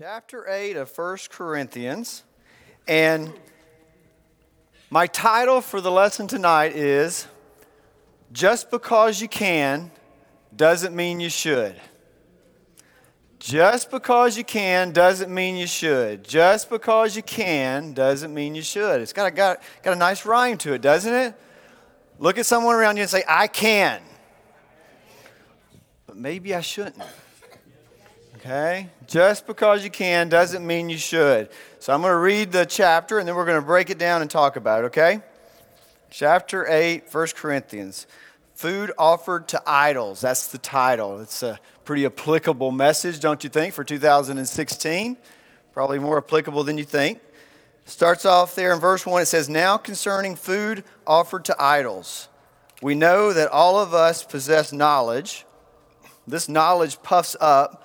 chapter 8 of 1 Corinthians. And my title for the lesson tonight is Just Because You Can Doesn't Mean You Should. Just because you can doesn't mean you should. Just because you can doesn't mean you should. It's got a, got, got a nice rhyme to it, doesn't it? Look at someone around you and say, I can. But maybe I shouldn't. Okay? Just because you can doesn't mean you should. So I'm going to read the chapter and then we're going to break it down and talk about it, okay? Chapter 8, 1 Corinthians. Food offered to idols. That's the title. It's a pretty applicable message, don't you think, for 2016? Probably more applicable than you think. Starts off there in verse 1. It says, Now concerning food offered to idols, we know that all of us possess knowledge. This knowledge puffs up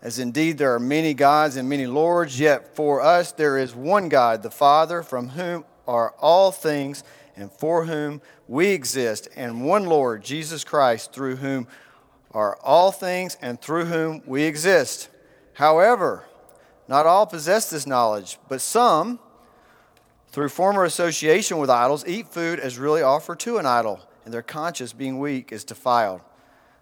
as indeed there are many gods and many lords, yet for us there is one God, the Father, from whom are all things and for whom we exist, and one Lord, Jesus Christ, through whom are all things and through whom we exist. However, not all possess this knowledge, but some, through former association with idols, eat food as really offered to an idol, and their conscience, being weak, is defiled.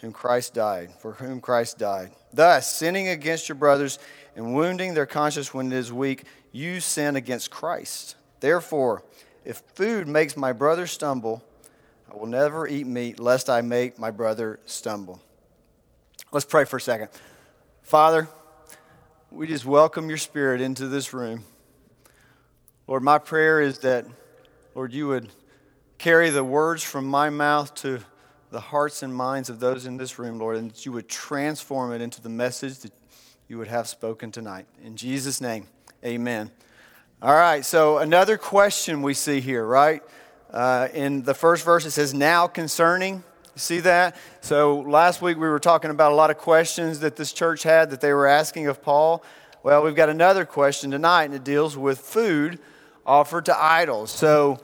whom Christ died, for whom Christ died. Thus, sinning against your brothers and wounding their conscience when it is weak, you sin against Christ. Therefore, if food makes my brother stumble, I will never eat meat lest I make my brother stumble. Let's pray for a second. Father, we just welcome your spirit into this room. Lord, my prayer is that, Lord, you would carry the words from my mouth to the hearts and minds of those in this room, Lord, and that you would transform it into the message that you would have spoken tonight. In Jesus' name, amen. All right, so another question we see here, right? Uh, in the first verse, it says, Now concerning. See that? So last week we were talking about a lot of questions that this church had that they were asking of Paul. Well, we've got another question tonight, and it deals with food offered to idols. So,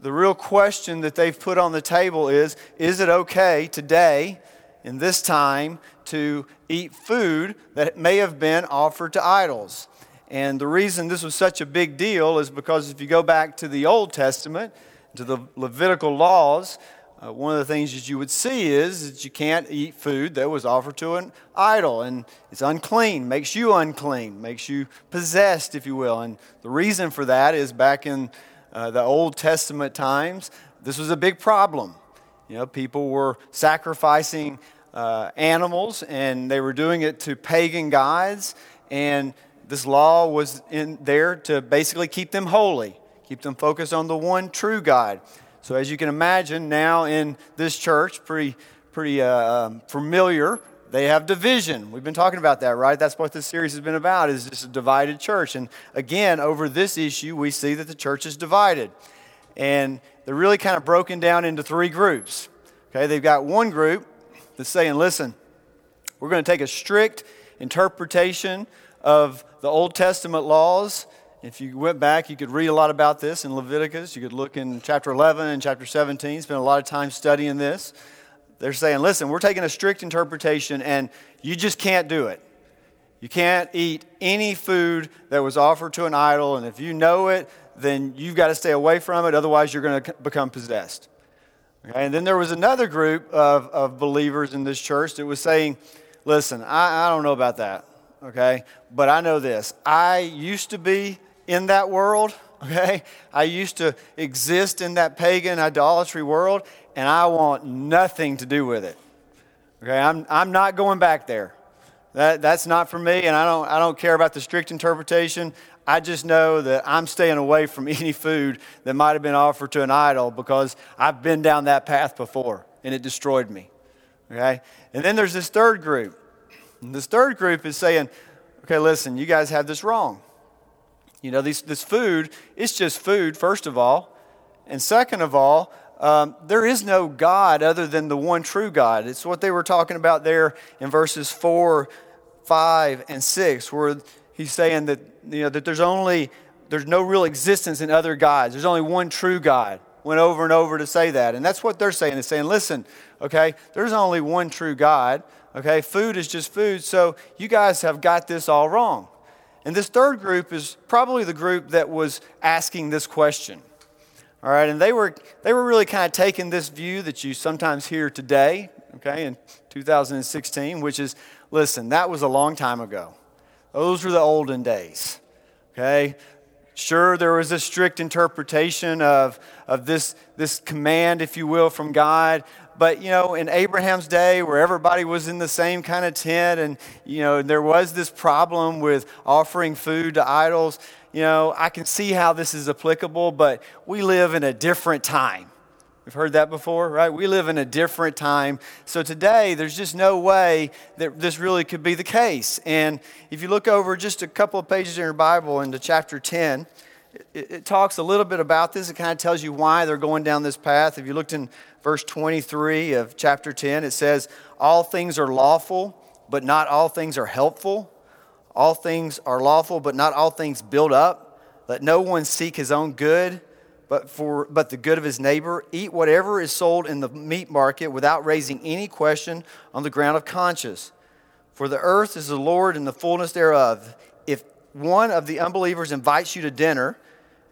the real question that they've put on the table is is it okay today, in this time, to eat food that may have been offered to idols? And the reason this was such a big deal is because if you go back to the Old Testament, to the Levitical laws, uh, one of the things that you would see is that you can't eat food that was offered to an idol, and it's unclean, makes you unclean, makes you possessed, if you will. And the reason for that is back in uh, the Old Testament times, this was a big problem. You know, people were sacrificing uh, animals and they were doing it to pagan gods, and this law was in there to basically keep them holy, keep them focused on the one true God. So, as you can imagine, now in this church, pretty, pretty uh, um, familiar they have division. We've been talking about that, right? That's what this series has been about, is just a divided church. And again, over this issue, we see that the church is divided. And they're really kind of broken down into three groups. Okay, they've got one group that's saying, listen, we're going to take a strict interpretation of the Old Testament laws. If you went back, you could read a lot about this in Leviticus. You could look in chapter 11 and chapter 17, spend a lot of time studying this. They're saying, listen, we're taking a strict interpretation and you just can't do it. You can't eat any food that was offered to an idol, and if you know it, then you've got to stay away from it, otherwise, you're going to become possessed. Okay? And then there was another group of, of believers in this church that was saying, listen, I, I don't know about that, okay? But I know this. I used to be in that world, okay? I used to exist in that pagan idolatry world, and I want nothing to do with it. Okay, I'm, I'm not going back there. That, that's not for me, and I don't, I don't care about the strict interpretation. I just know that I'm staying away from any food that might have been offered to an idol because I've been down that path before and it destroyed me. Okay? And then there's this third group. And this third group is saying, okay, listen, you guys have this wrong. You know, these, this food, it's just food, first of all. And second of all, um, there is no God other than the one true God. It's what they were talking about there in verses 4, 5, and 6, where he's saying that, you know, that there's only, there's no real existence in other gods. There's only one true God. Went over and over to say that. And that's what they're saying. They're saying, listen, okay, there's only one true God. Okay, food is just food. So you guys have got this all wrong. And this third group is probably the group that was asking this question. All right, and they were, they were really kind of taking this view that you sometimes hear today, okay, in 2016, which is listen, that was a long time ago. Those were the olden days. Okay? Sure, there was a strict interpretation of, of this, this command, if you will, from God. But, you know, in Abraham's day, where everybody was in the same kind of tent, and, you know, there was this problem with offering food to idols, you know, I can see how this is applicable, but we live in a different time. We've heard that before, right? We live in a different time. So today, there's just no way that this really could be the case. And if you look over just a couple of pages in your Bible into chapter 10, it, it talks a little bit about this. It kind of tells you why they're going down this path. If you looked in verse 23 of chapter 10, it says, All things are lawful, but not all things are helpful. All things are lawful, but not all things build up. Let no one seek his own good but for but the good of his neighbor. Eat whatever is sold in the meat market without raising any question on the ground of conscience. For the earth is the lord and the fullness thereof. If one of the unbelievers invites you to dinner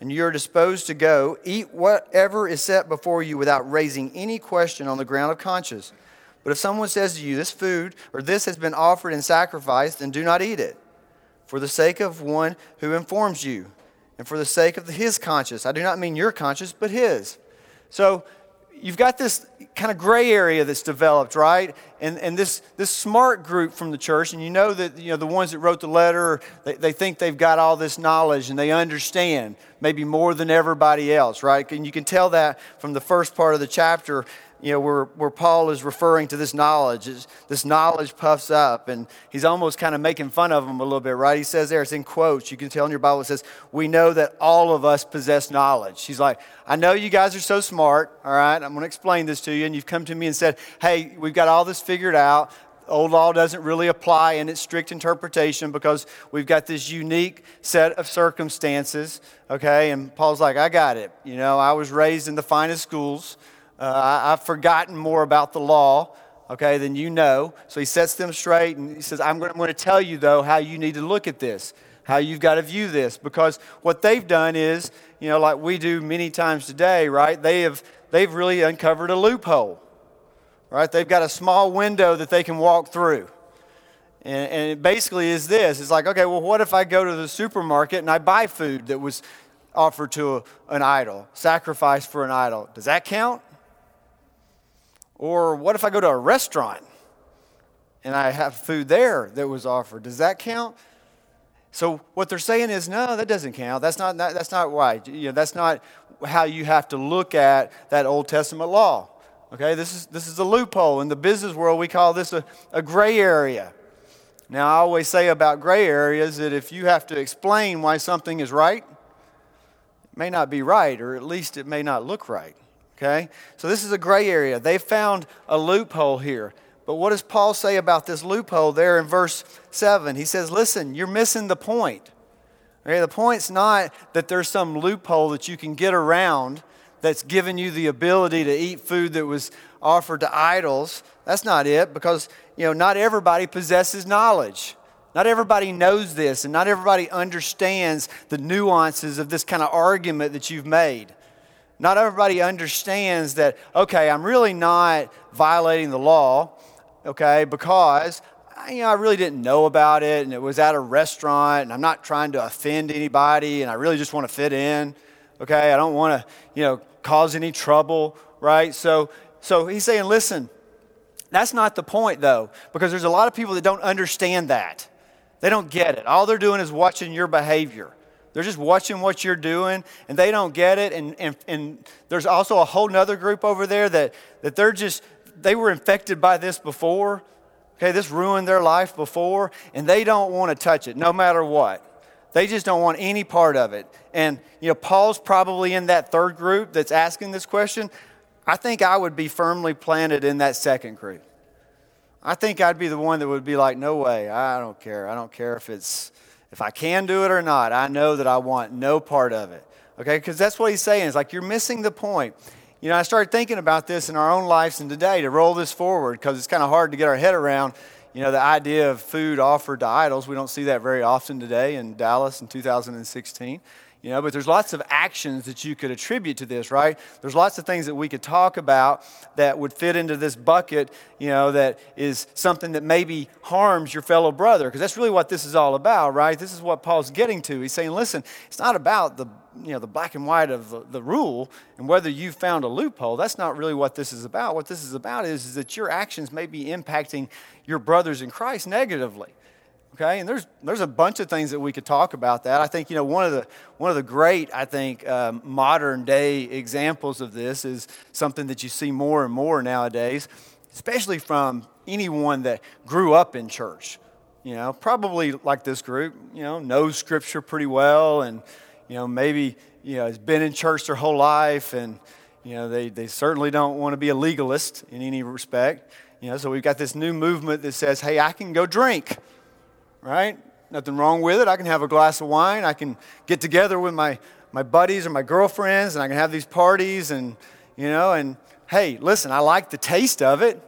and you're disposed to go eat whatever is set before you without raising any question on the ground of conscience. But if someone says to you this food or this has been offered and sacrificed then do not eat it for the sake of one who informs you and for the sake of his conscience. I do not mean your conscience, but his. So you've got this kind of gray area that's developed, right? And, and this, this smart group from the church, and you know that you know, the ones that wrote the letter, they, they think they've got all this knowledge and they understand maybe more than everybody else, right? And you can tell that from the first part of the chapter you know, where, where Paul is referring to this knowledge. This knowledge puffs up, and he's almost kind of making fun of them a little bit, right? He says there, it's in quotes. You can tell in your Bible, it says, We know that all of us possess knowledge. He's like, I know you guys are so smart, all right? I'm going to explain this to you. And you've come to me and said, Hey, we've got all this figured out. Old law doesn't really apply in its strict interpretation because we've got this unique set of circumstances, okay? And Paul's like, I got it. You know, I was raised in the finest schools. Uh, I, have forgotten more about the law, okay, than you know. So he sets them straight and he says, I'm going, to tell you, though, how you need to look at this, how you've got to view this. Because what they've done is, you know, like we do many times today, right? They have, they've really uncovered a loophole, right? They've got a small window that they can walk through. And, and it basically is this it's like, okay, well, what if I go to the supermarket and I buy food that was offered to an idol, sacrificed for an idol? Does that count? Or what if I go to a restaurant and I have food there that was offered? Does that count? So what they're saying is, no, that doesn't count. That's not, that's not right. You know, that's not how you have to look at that Old Testament law. Okay, this is, this is a loophole. In the business world, we call this a, a gray area. Now, I always say about gray areas that if you have to explain why something is right, it may not be right, or at least it may not look right. Okay? So this is a gray area. They found a loophole here. But what does Paul say about this loophole there in verse 7? He says, Listen, you're missing the point. Okay, the point's not that there's some loophole that you can get around that's giving you the ability to eat food that was offered to idols. That's not it, because you know, not everybody possesses knowledge. Not everybody knows this, and not everybody understands the nuances of this kind of argument that you've made. Not everybody understands that, okay, I'm really not violating the law, okay, because you know, I really didn't know about it and it was at a restaurant and I'm not trying to offend anybody and I really just want to fit in, okay? I don't want to, you know, cause any trouble, right? So, So he's saying, listen, that's not the point though, because there's a lot of people that don't understand that. They don't get it. All they're doing is watching your behavior. They're just watching what you're doing and they don't get it. And, and, and there's also a whole nother group over there that, that they're just, they were infected by this before. Okay, this ruined their life before, and they don't want to touch it no matter what. They just don't want any part of it. And, you know, Paul's probably in that third group that's asking this question. I think I would be firmly planted in that second group. I think I'd be the one that would be like, no way, I don't care. I don't care if it's if I can do it or not. I know that I want no part of it. Okay, because that's what he's saying. It's like you're missing the point. You know, I started thinking about this in our own lives and today to roll this forward because it's kind of hard to get our head around. You know, the idea of food offered to idols. We don't see that very often today in Dallas in 2016. You know, but there's lots of actions that you could attribute to this, right? There's lots of things that we could talk about that would fit into this bucket, you know, that is something that maybe harms your fellow brother, because that's really what this is all about, right? This is what Paul's getting to. He's saying, listen, it's not about the you know the black and white of the, the rule and whether you found a loophole that's not really what this is about what this is about is, is that your actions may be impacting your brothers in christ negatively Okay, and there's there's a bunch of things that we could talk about that. I think you know one of the one of the great I think um, modern day examples of this is something that you see more and more nowadays, especially from anyone that grew up in church. You know, probably like this group, you know, knows Scripture pretty well, and you know maybe you know has been in church their whole life, and you know they they certainly don't want to be a legalist in any respect. You know, so we've got this new movement that says, "Hey, I can go drink." Right? Nothing wrong with it. I can have a glass of wine. I can get together with my, my buddies or my girlfriends and I can have these parties and, you know, and hey, listen, I like the taste of it.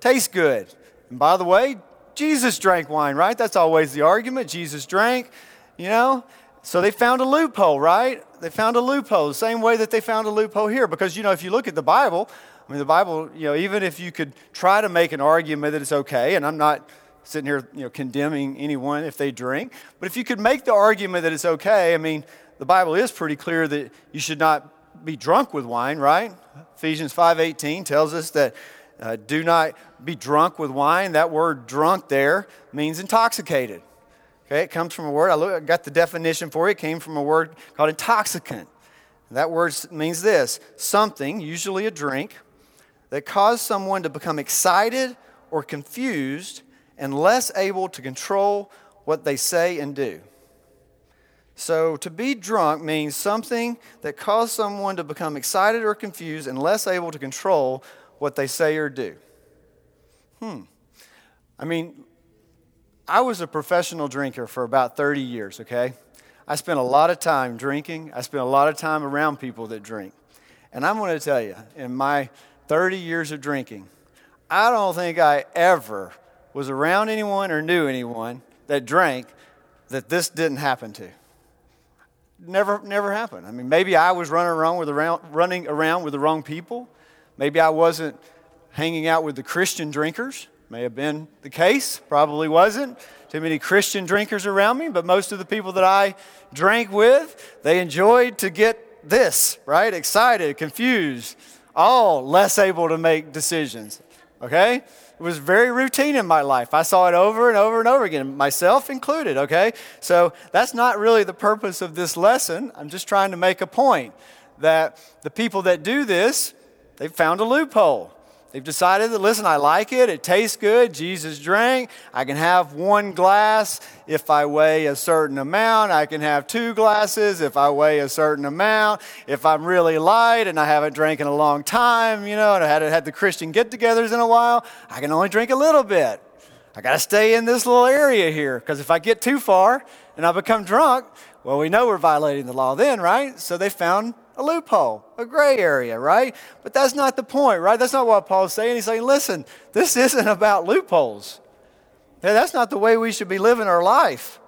Tastes good. And by the way, Jesus drank wine, right? That's always the argument. Jesus drank, you know? So they found a loophole, right? They found a loophole, the same way that they found a loophole here. Because, you know, if you look at the Bible, I mean, the Bible, you know, even if you could try to make an argument that it's okay, and I'm not sitting here you know, condemning anyone if they drink. But if you could make the argument that it's okay, I mean, the Bible is pretty clear that you should not be drunk with wine, right? Ephesians 5:18 tells us that uh, do not be drunk with wine. That word drunk there means intoxicated. Okay, it comes from a word, I, look, I got the definition for it, it came from a word called intoxicant. That word means this something, usually a drink, that caused someone to become excited or confused and less able to control what they say and do. So, to be drunk means something that causes someone to become excited or confused and less able to control what they say or do. Hmm. I mean, I was a professional drinker for about 30 years, okay? I spent a lot of time drinking. I spent a lot of time around people that drink. And I'm going to tell you, in my 30 years of drinking, I don't think I ever was around anyone or knew anyone that drank that this didn't happen to. Never, never happened. I mean, maybe I was running around with around, running around with the wrong people. Maybe I wasn't hanging out with the Christian drinkers. May have been the case. Probably wasn't. Too many Christian drinkers around me, but most of the people that I drank with, they enjoyed to get this, right? Excited, confused, all less able to make decisions. Okay? It was very routine in my life. I saw it over and over and over again, myself included, okay? So that's not really the purpose of this lesson. I'm just trying to make a point that the people that do this, they've found a loophole. They've decided that, listen, I like it. It tastes good. Jesus drank. I can have one glass if I weigh a certain amount. I can have two glasses if I weigh a certain amount. If I'm really light and I haven't drank in a long time, you know, and I hadn't had the Christian get togethers in a while, I can only drink a little bit. I got to stay in this little area here because if I get too far and I become drunk, well, we know we're violating the law then, right? So they found a loophole, a gray area, right? But that's not the point, right? That's not what Paul's saying. He's saying, listen, this isn't about loopholes. That's not the way we should be living our life.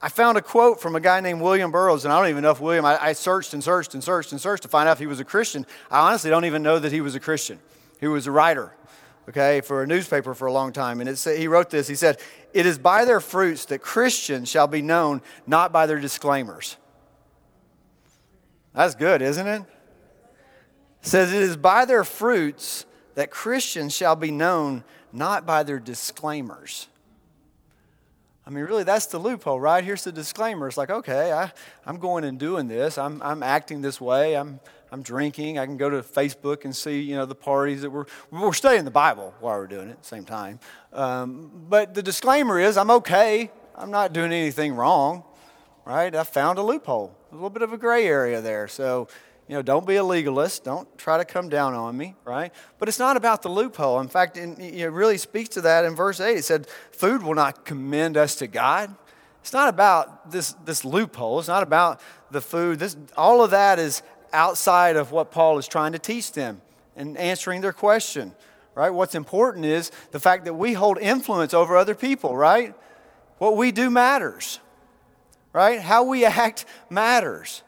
I found a quote from a guy named William Burroughs, and I don't even know if William, I, I, searched and searched and searched and searched to find out if he was a Christian. I honestly don't even know that he was a Christian. He was a writer, okay, for a newspaper for a long time. And it, he wrote this He said, It is by their fruits that Christians shall be known, not by their disclaimers. That's good, isn't it? says, It is by their fruits that Christians shall be known, not by their disclaimers. I mean, really, that's the loophole, right? Here's the disclaimer. It's like, okay, I, I'm going and doing this. I'm, I'm acting this way. I'm, I'm drinking. I can go to Facebook and see, you know, the parties that we're, we're studying the Bible while we're doing it at the same time. Um, but the disclaimer is, I'm okay. I'm not doing anything wrong, right? I found a loophole, a little bit of a gray area there. So, you know, don't be a legalist. Don't try to come down on me, right? But it's not about the loophole. In fact, in, it really speaks to that in verse 8. It said, Food will not commend us to God. It's not about this, this loophole. It's not about the food. This, all of that is outside of what Paul is trying to teach them and answering their question, right? What's important is the fact that we hold influence over other people, right? What we do matters, right? How we act matters.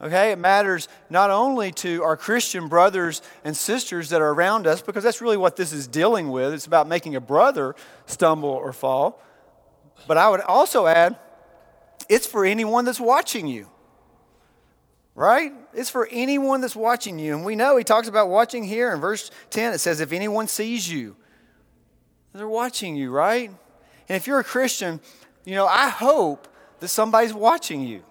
Okay, it matters not only to our Christian brothers and sisters that are around us, because that's really what this is dealing with. It's about making a brother stumble or fall. But I would also add, it's for anyone that's watching you. Right? It's for anyone that's watching you. And we know he talks about watching here in verse 10. It says, if anyone sees you, they're watching you, right? And if you're a Christian, you know, I hope that somebody's watching you.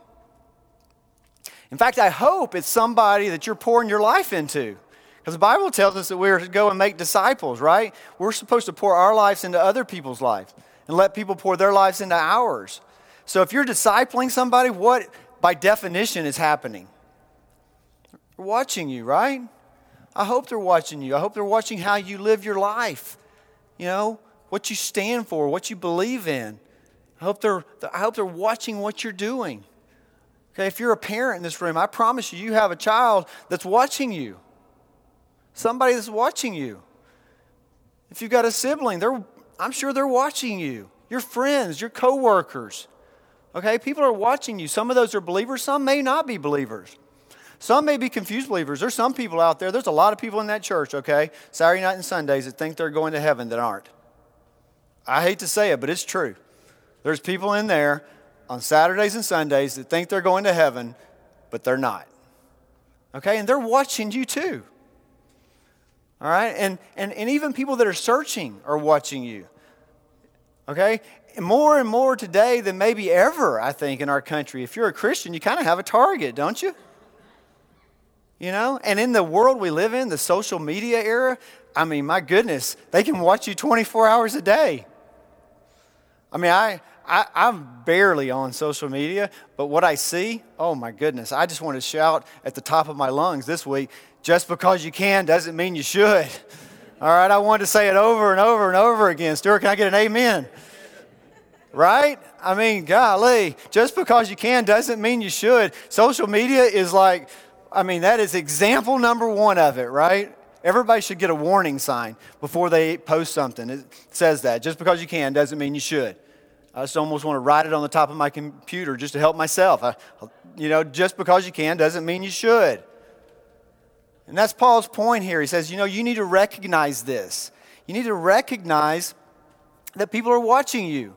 In fact, I hope it's somebody that you're pouring your life into. Because the Bible tells us that we're to go and make disciples, right? We're supposed to pour our lives into other people's lives and let people pour their lives into ours. So if you're discipling somebody, what by definition is happening? They're watching you, right? I hope they're watching you. I hope they're watching how you live your life. You know, what you stand for, what you believe in. I hope they're, I hope they're watching what you're doing. Okay, if you're a parent in this room, I promise you, you have a child that's watching you. Somebody that's watching you. If you've got a sibling, they're, I'm sure they're watching you. Your friends, your coworkers. Okay, people are watching you. Some of those are believers, some may not be believers. Some may be confused believers. There's some people out there, there's a lot of people in that church, okay, Saturday night and Sundays that think they're going to heaven that aren't. I hate to say it, but it's true. There's people in there on Saturdays and Sundays that think they're going to heaven, but they're not. Okay? And they're watching you too. All right? And, and, and even people that are searching are watching you. Okay? More and more today than maybe ever, I think, in our country. If you're a Christian, you kind of have a target, don't you? You know? And in the world we live in, the social media era, I mean, my goodness, they can watch you 24 hours a day. I mean, I, I, I'm barely on social media, but what I see, oh my goodness, I just want to shout at the top of my lungs this week just because you can doesn't mean you should. All right, I wanted to say it over and over and over again. Stuart, can I get an amen? Right? I mean, golly, just because you can doesn't mean you should. Social media is like, I mean, that is example number one of it, right? Everybody should get a warning sign before they post something. It says that. Just because you can doesn't mean you should. I just almost want to write it on the top of my computer just to help myself. I, you know, just because you can doesn't mean you should. And that's Paul's point here. He says, you know, you need to recognize this. You need to recognize that people are watching you.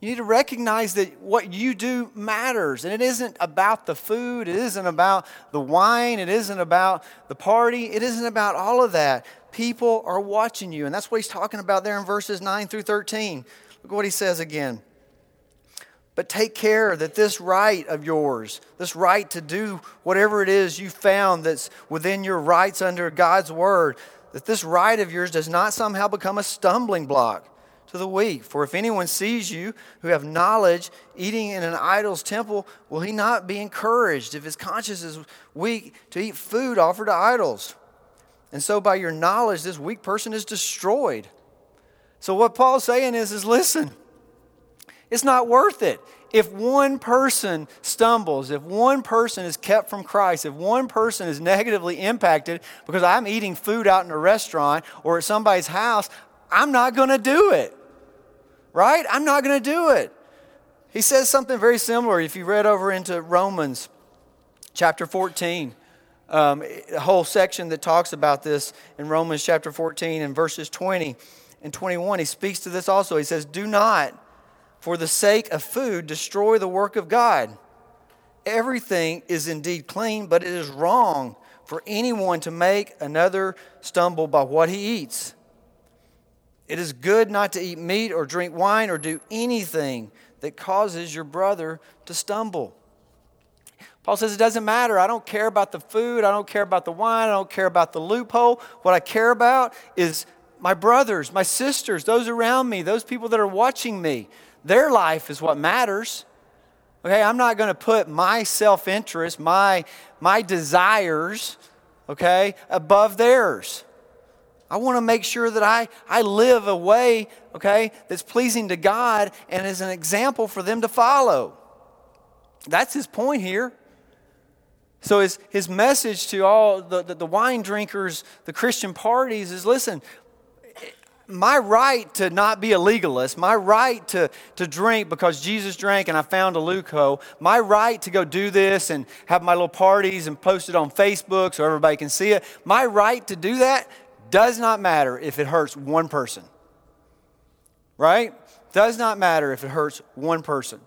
You need to recognize that what you do matters. And it isn't about the food, it isn't about the wine, it isn't about the party, it isn't about all of that. People are watching you. And that's what he's talking about there in verses 9 through 13. Look what he says again. But take care that this right of yours, this right to do whatever it is you found that's within your rights under God's word, that this right of yours does not somehow become a stumbling block to the weak. For if anyone sees you who have knowledge eating in an idol's temple, will he not be encouraged if his conscience is weak to eat food offered to idols? And so by your knowledge, this weak person is destroyed so what Paul's saying is, is listen, it's not worth it. If one person stumbles, if one person is kept from Christ, if one person is negatively impacted because I'm eating food out in a restaurant or at somebody's house, I'm not going to do it. Right? I'm not going to do it. He says something very similar if you read over into Romans chapter 14. Um, a whole section that talks about this in Romans chapter 14 and verses 20 and 21, he speaks to this also. He says, Do not, for the sake of food, destroy the work of God. Everything is indeed clean, but it is wrong for anyone to make another stumble by what he eats. It is good not to eat meat or drink wine or do anything that causes your brother to stumble. Paul says it doesn't matter. I don't care about the food. I don't care about the wine. I don't care about the loophole. What I care about is my brothers, my sisters, those around me, those people that are watching me. Their life is what matters. Okay, I'm not going to put my self interest, my, my desires, okay, above theirs. I want to make sure that I, I live a way, okay, that's pleasing to God and is an example for them to follow. That's his point here. So his, his message to all the, the, the wine drinkers, the Christian parties is listen, my right to not be a legalist, my right to, to drink because Jesus drank and I found a loophole, my right to go do this and have my little parties and post it on Facebook so everybody can see it, my right to do that does not matter if it hurts one person. Right? Does not matter if it hurts one person.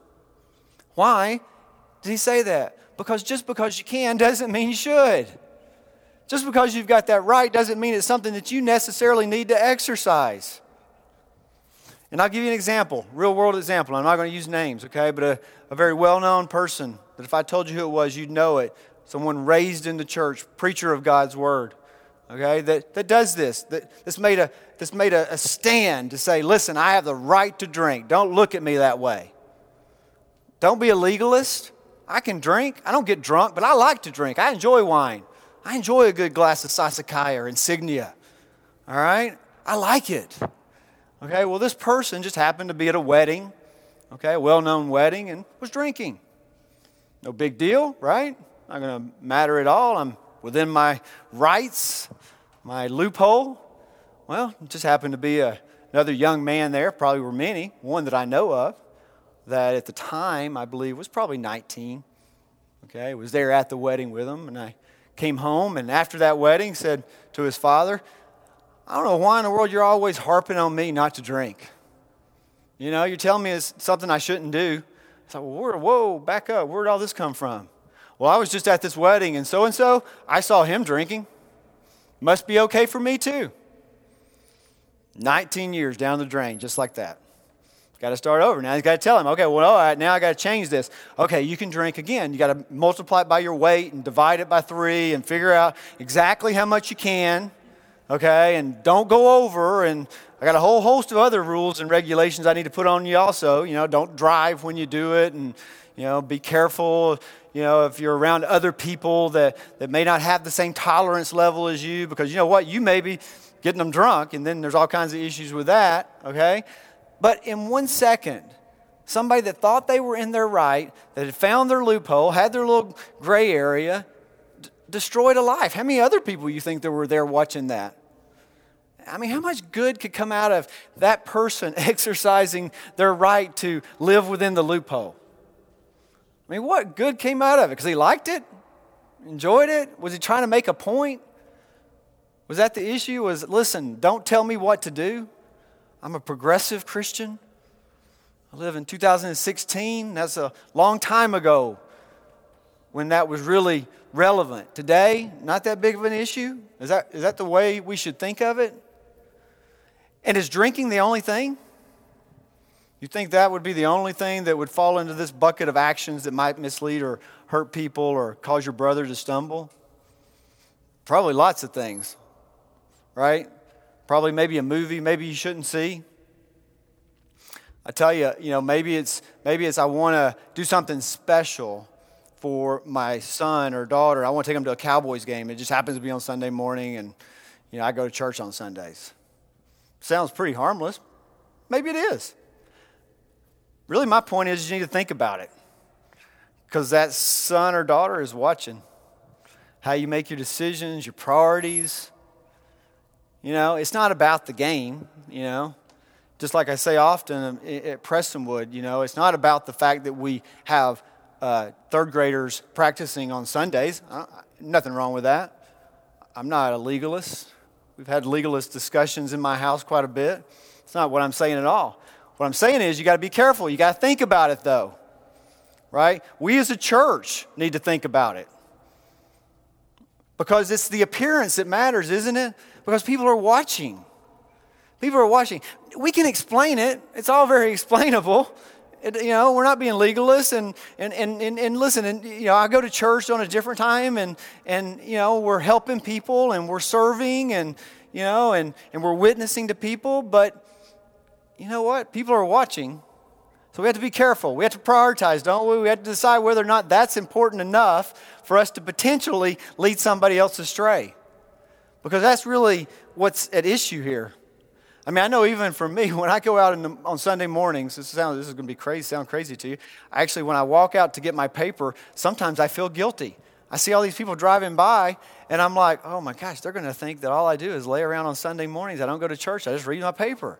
Why did he say that? Because just because you can doesn't mean you should. Just because you've got that right doesn't mean it's something that you necessarily need to exercise. And I'll give you an example, real world example. I'm not going to use names, okay? But a, a very well known person that if I told you who it was, you'd know it. Someone raised in the church, preacher of God's word, okay? That, that does this, that, that's made, a, that's made a, a stand to say, listen, I have the right to drink. Don't look at me that way. Don't be a legalist. I can drink. I don't get drunk, but I like to drink. I enjoy wine. I enjoy a good glass of Sassicaia or Insignia. All right? I like it. Okay, well, this person just happened to be at a wedding, okay, a well known wedding, and was drinking. No big deal, right? Not going to matter at all. I'm within my rights, my loophole. Well, just happened to be a, another young man there, probably were many, one that I know of, that at the time I believe was probably 19. Okay, was there at the wedding with him, and I came home and after that wedding said to his father, I don't know why in the world you're always harping on me not to drink. You know, you're telling me it's something I shouldn't do. I thought, well, whoa, back up. Where did all this come from? Well, I was just at this wedding and so and so, I saw him drinking. Must be okay for me too. 19 years down the drain, just like that. Got to start over. Now he's got to tell him, okay, well, all right, now I got to change this. Okay, you can drink again. You got to multiply it by your weight and divide it by three and figure out exactly how much you can. Okay, and don't go over. And I got a whole host of other rules and regulations I need to put on you also. You know, don't drive when you do it, and you know, be careful. You know, if you're around other people that, that may not have the same tolerance level as you, because you know what, you may be getting them drunk, and then there's all kinds of issues with that. Okay. But in one second, somebody that thought they were in their right, that had found their loophole, had their little gray area, d- destroyed a life. How many other people you think that were there watching that? I mean, how much good could come out of that person exercising their right to live within the loophole? I mean, what good came out of it? Because he liked it? Enjoyed it? Was he trying to make a point? Was that the issue? Was, listen, don't tell me what to do? I'm a progressive Christian. I live in 2016. That's a long time ago when that was really relevant. Today, not that big of an issue. Is that, is that the way we should think of it? And is drinking the only thing? You think that would be the only thing that would fall into this bucket of actions that might mislead or hurt people or cause your brother to stumble? Probably lots of things, right? Probably maybe a movie maybe you shouldn't see. I tell you, you know, maybe it's maybe it's I want to do something special for my son or daughter. I want to take them to a Cowboys game. It just happens to be on Sunday morning, and you know, I go to church on Sundays. Sounds pretty harmless. Maybe it is. Really, my point is you need to think about it because that son or daughter is watching how you make your decisions, your priorities, you know, it's not about the game, you know. Just like I say often um, at Prestonwood, you know, it's not about the fact that we have uh, third graders practicing on Sundays. Nothing wrong with that. I'm not a legalist. We've had legalist discussions in my house quite a bit. It's not what I'm saying at all. What I'm saying is you got to be careful. You got to think about it, though. Right? We as a church need to think about it. Because it's the appearance that matters, isn't it? Because people are watching. People are watching. We can explain it, it's all very explainable. It, you know, we're not being legalists and, and, and, and, and listen, and, you know, I go to church on a different time and, and, you know, we're helping people and we're serving and, you know, and, and we're witnessing to people, but you know what? People are watching. So we have to be careful. We have to prioritize, don't we? We have to decide whether or not that's important enough for us to potentially lead somebody else astray. Because that's really what's at issue here. I mean, I know even for me, when I go out the, on Sunday mornings, this, sounds, this is going to be crazy, sound crazy to you. Actually, when I walk out to get my paper, sometimes I feel guilty. I see all these people driving by, and I'm like, oh my gosh, they're going to think that all I do is lay around on Sunday mornings. I don't go to church. I just read my paper.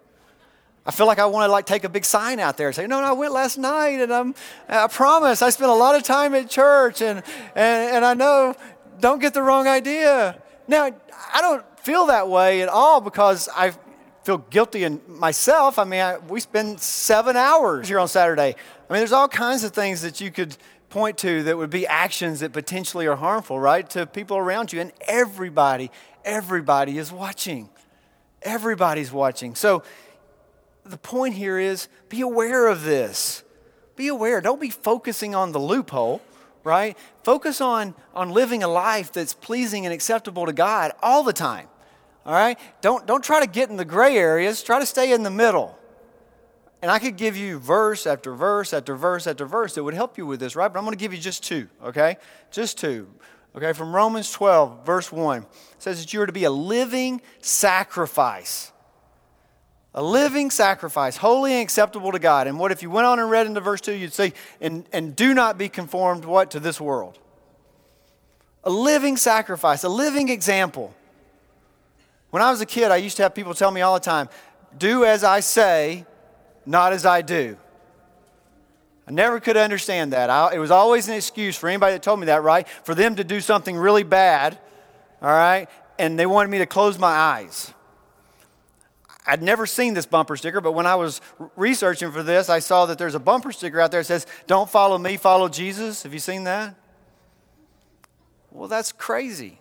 I feel like I want to like take a big sign out there and say, no, no, I went last night, and I'm, I promise I spent a lot of time at church, and, and, and I know, don't get the wrong idea. Now, I don't feel that way at all because I feel guilty in myself. I mean, I, we spend seven hours here on Saturday. I mean, there's all kinds of things that you could point to that would be actions that potentially are harmful, right, to people around you. And everybody, everybody is watching. Everybody's watching. So the point here is be aware of this. Be aware. Don't be focusing on the loophole, right? Focus on, on living a life that's pleasing and acceptable to God all the time. All right? Don't, don't try to get in the gray areas, try to stay in the middle. And I could give you verse after verse after verse after verse that would help you with this, right? But I'm going to give you just two, okay? Just two. Okay, from Romans 12, verse 1. It says that you are to be a living sacrifice. A living sacrifice, holy and acceptable to God. And what if you went on and read into verse 2, you'd say, and, and do not be conformed what? To this world. A living sacrifice, a living example. When I was a kid, I used to have people tell me all the time, do as I say, not as I do. I never could understand that. I, it was always an excuse for anybody that told me that, right? For them to do something really bad, all right? And they wanted me to close my eyes. I'd never seen this bumper sticker, but when I was researching for this, I saw that there's a bumper sticker out there that says, Don't follow me, follow Jesus. Have you seen that? Well, that's crazy.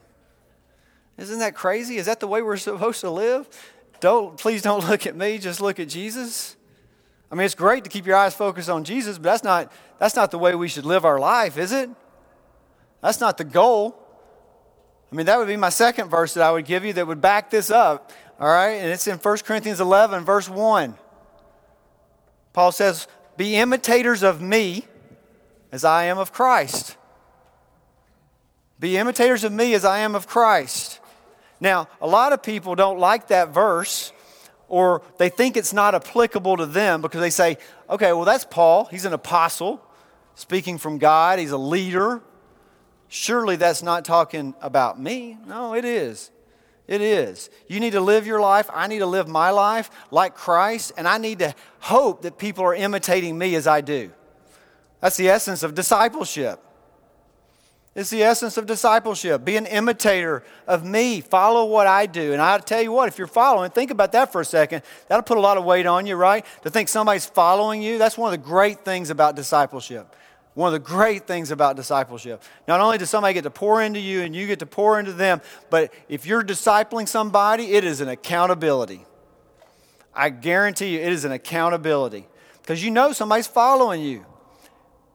Isn't that crazy? Is that the way we're supposed to live? Don't, please don't look at me, just look at Jesus. I mean, it's great to keep your eyes focused on Jesus, but that's not, that's not the way we should live our life, is it? That's not the goal. I mean, that would be my second verse that I would give you that would back this up. All right? And it's in 1 Corinthians 11, verse 1. Paul says, Be imitators of me as I am of Christ. Be imitators of me as I am of Christ. Now, a lot of people don't like that verse or they think it's not applicable to them because they say, okay, well, that's Paul. He's an apostle speaking from God, he's a leader. Surely that's not talking about me. No, it is. It is. You need to live your life. I need to live my life like Christ, and I need to hope that people are imitating me as I do. That's the essence of discipleship. It's the essence of discipleship. Be an imitator of me. Follow what I do. And I'll tell you what, if you're following, think about that for a second. That'll put a lot of weight on you, right? To think somebody's following you. That's one of the great things about discipleship. One of the great things about discipleship. Not only does somebody get to pour into you and you get to pour into them, but if you're discipling somebody, it is an accountability. I guarantee you, it is an accountability. Because you know somebody's following you. You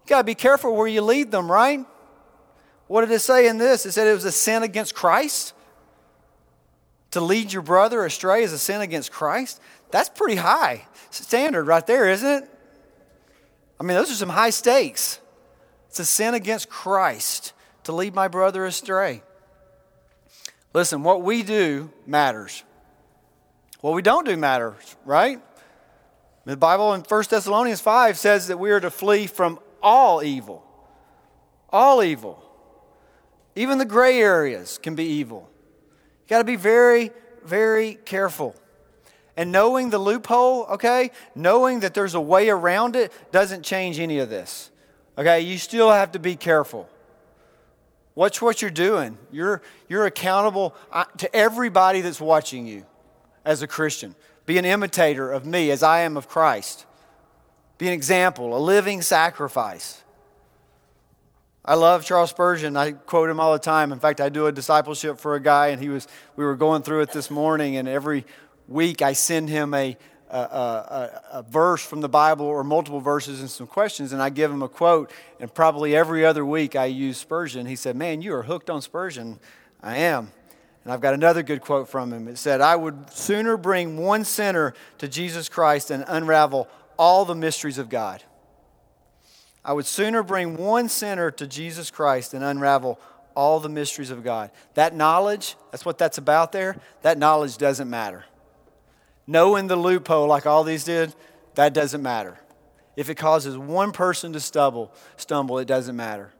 got to be careful where you lead them, right? What did it say in this? It said it was a sin against Christ. To lead your brother astray is a sin against Christ. That's pretty high standard right there, isn't it? I mean, those are some high stakes. It's a sin against Christ to lead my brother astray. Listen, what we do matters. What we don't do matters, right? The Bible in 1 Thessalonians 5 says that we are to flee from all evil. All evil. Even the gray areas can be evil. You got to be very, very careful. And knowing the loophole, okay, knowing that there's a way around it doesn't change any of this. Okay, you still have to be careful. Watch what you're doing. You're, you're accountable uh, to everybody that's watching you as a Christian. Be an imitator of me as I am of Christ. Be an example, a living sacrifice. I love Charles Spurgeon. I quote him all the time. In fact, I do a discipleship for a guy, and he was. We were going through it this morning, and every week I send him a a, a, a, verse from the Bible or multiple verses and some questions, and I give him a quote. And probably every other week I use Spurgeon. He said, "Man, you are hooked on Spurgeon." I am. And I've got another good quote from him. It said, "I would sooner bring one sinner to Jesus Christ and unravel all the mysteries of God." I would sooner bring one sinner to Jesus Christ and unravel all the mysteries of God. That knowledge, that's what that's about there, that knowledge doesn't matter. Knowing the loophole like all these did, that doesn't matter. If it causes one person to stumble, stumble, it doesn't matter.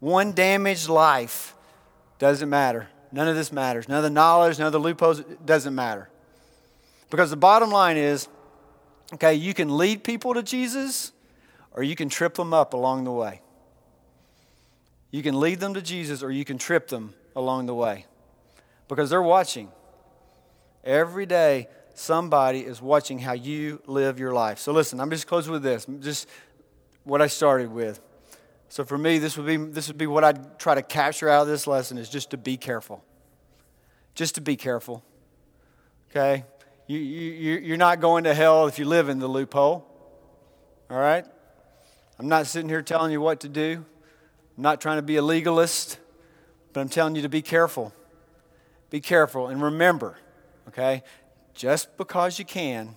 One damaged life doesn't matter. None of this matters. None of the knowledge, none of the loopholes, doesn't matter. Because the bottom line is okay, you can lead people to Jesus or you can trip them up along the way. You can lead them to Jesus or you can trip them along the way because they're watching. Every day, somebody is watching how you live your life. So listen, I'm just closing with this. Just what I started with. So for me, this would be this would be what I'd try to capture out of this lesson is just to be careful. Just to be careful. Okay? You, you, you're not going to hell if you live in the loophole. All right? I'm not sitting here telling you what to do. I'm not trying to be a legalist, but I'm telling you to be careful. Be careful and remember, okay? Just because you can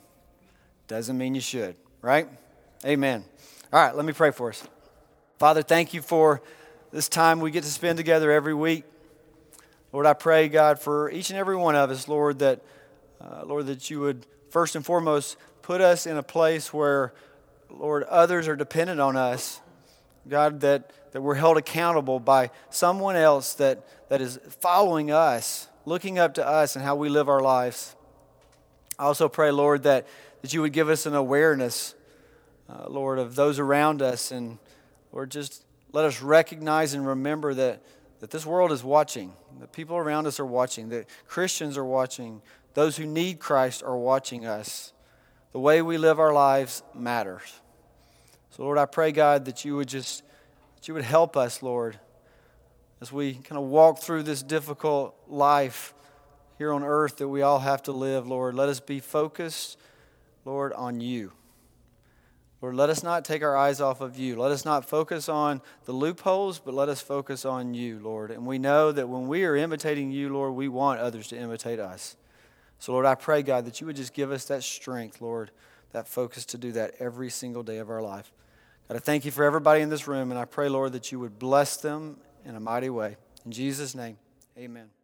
doesn't mean you should, right? Amen. All right, let me pray for us. Father, thank you for this time we get to spend together every week. Lord, I pray, God, for each and every one of us, Lord, that, uh, Lord, that you would first and foremost put us in a place where Lord, others are dependent on us. God, that, that we're held accountable by someone else that, that is following us, looking up to us and how we live our lives. I also pray, Lord, that, that you would give us an awareness, uh, Lord, of those around us. And, Lord, just let us recognize and remember that, that this world is watching, that people around us are watching, that Christians are watching, those who need Christ are watching us. The way we live our lives matters. So, Lord, I pray, God, that you would just that you would help us, Lord, as we kind of walk through this difficult life here on earth that we all have to live, Lord. Let us be focused, Lord, on you. Lord, let us not take our eyes off of you. Let us not focus on the loopholes, but let us focus on you, Lord. And we know that when we are imitating you, Lord, we want others to imitate us. So, Lord, I pray, God, that you would just give us that strength, Lord, that focus to do that every single day of our life. God, I thank you for everybody in this room, and I pray, Lord, that you would bless them in a mighty way. In Jesus' name, amen.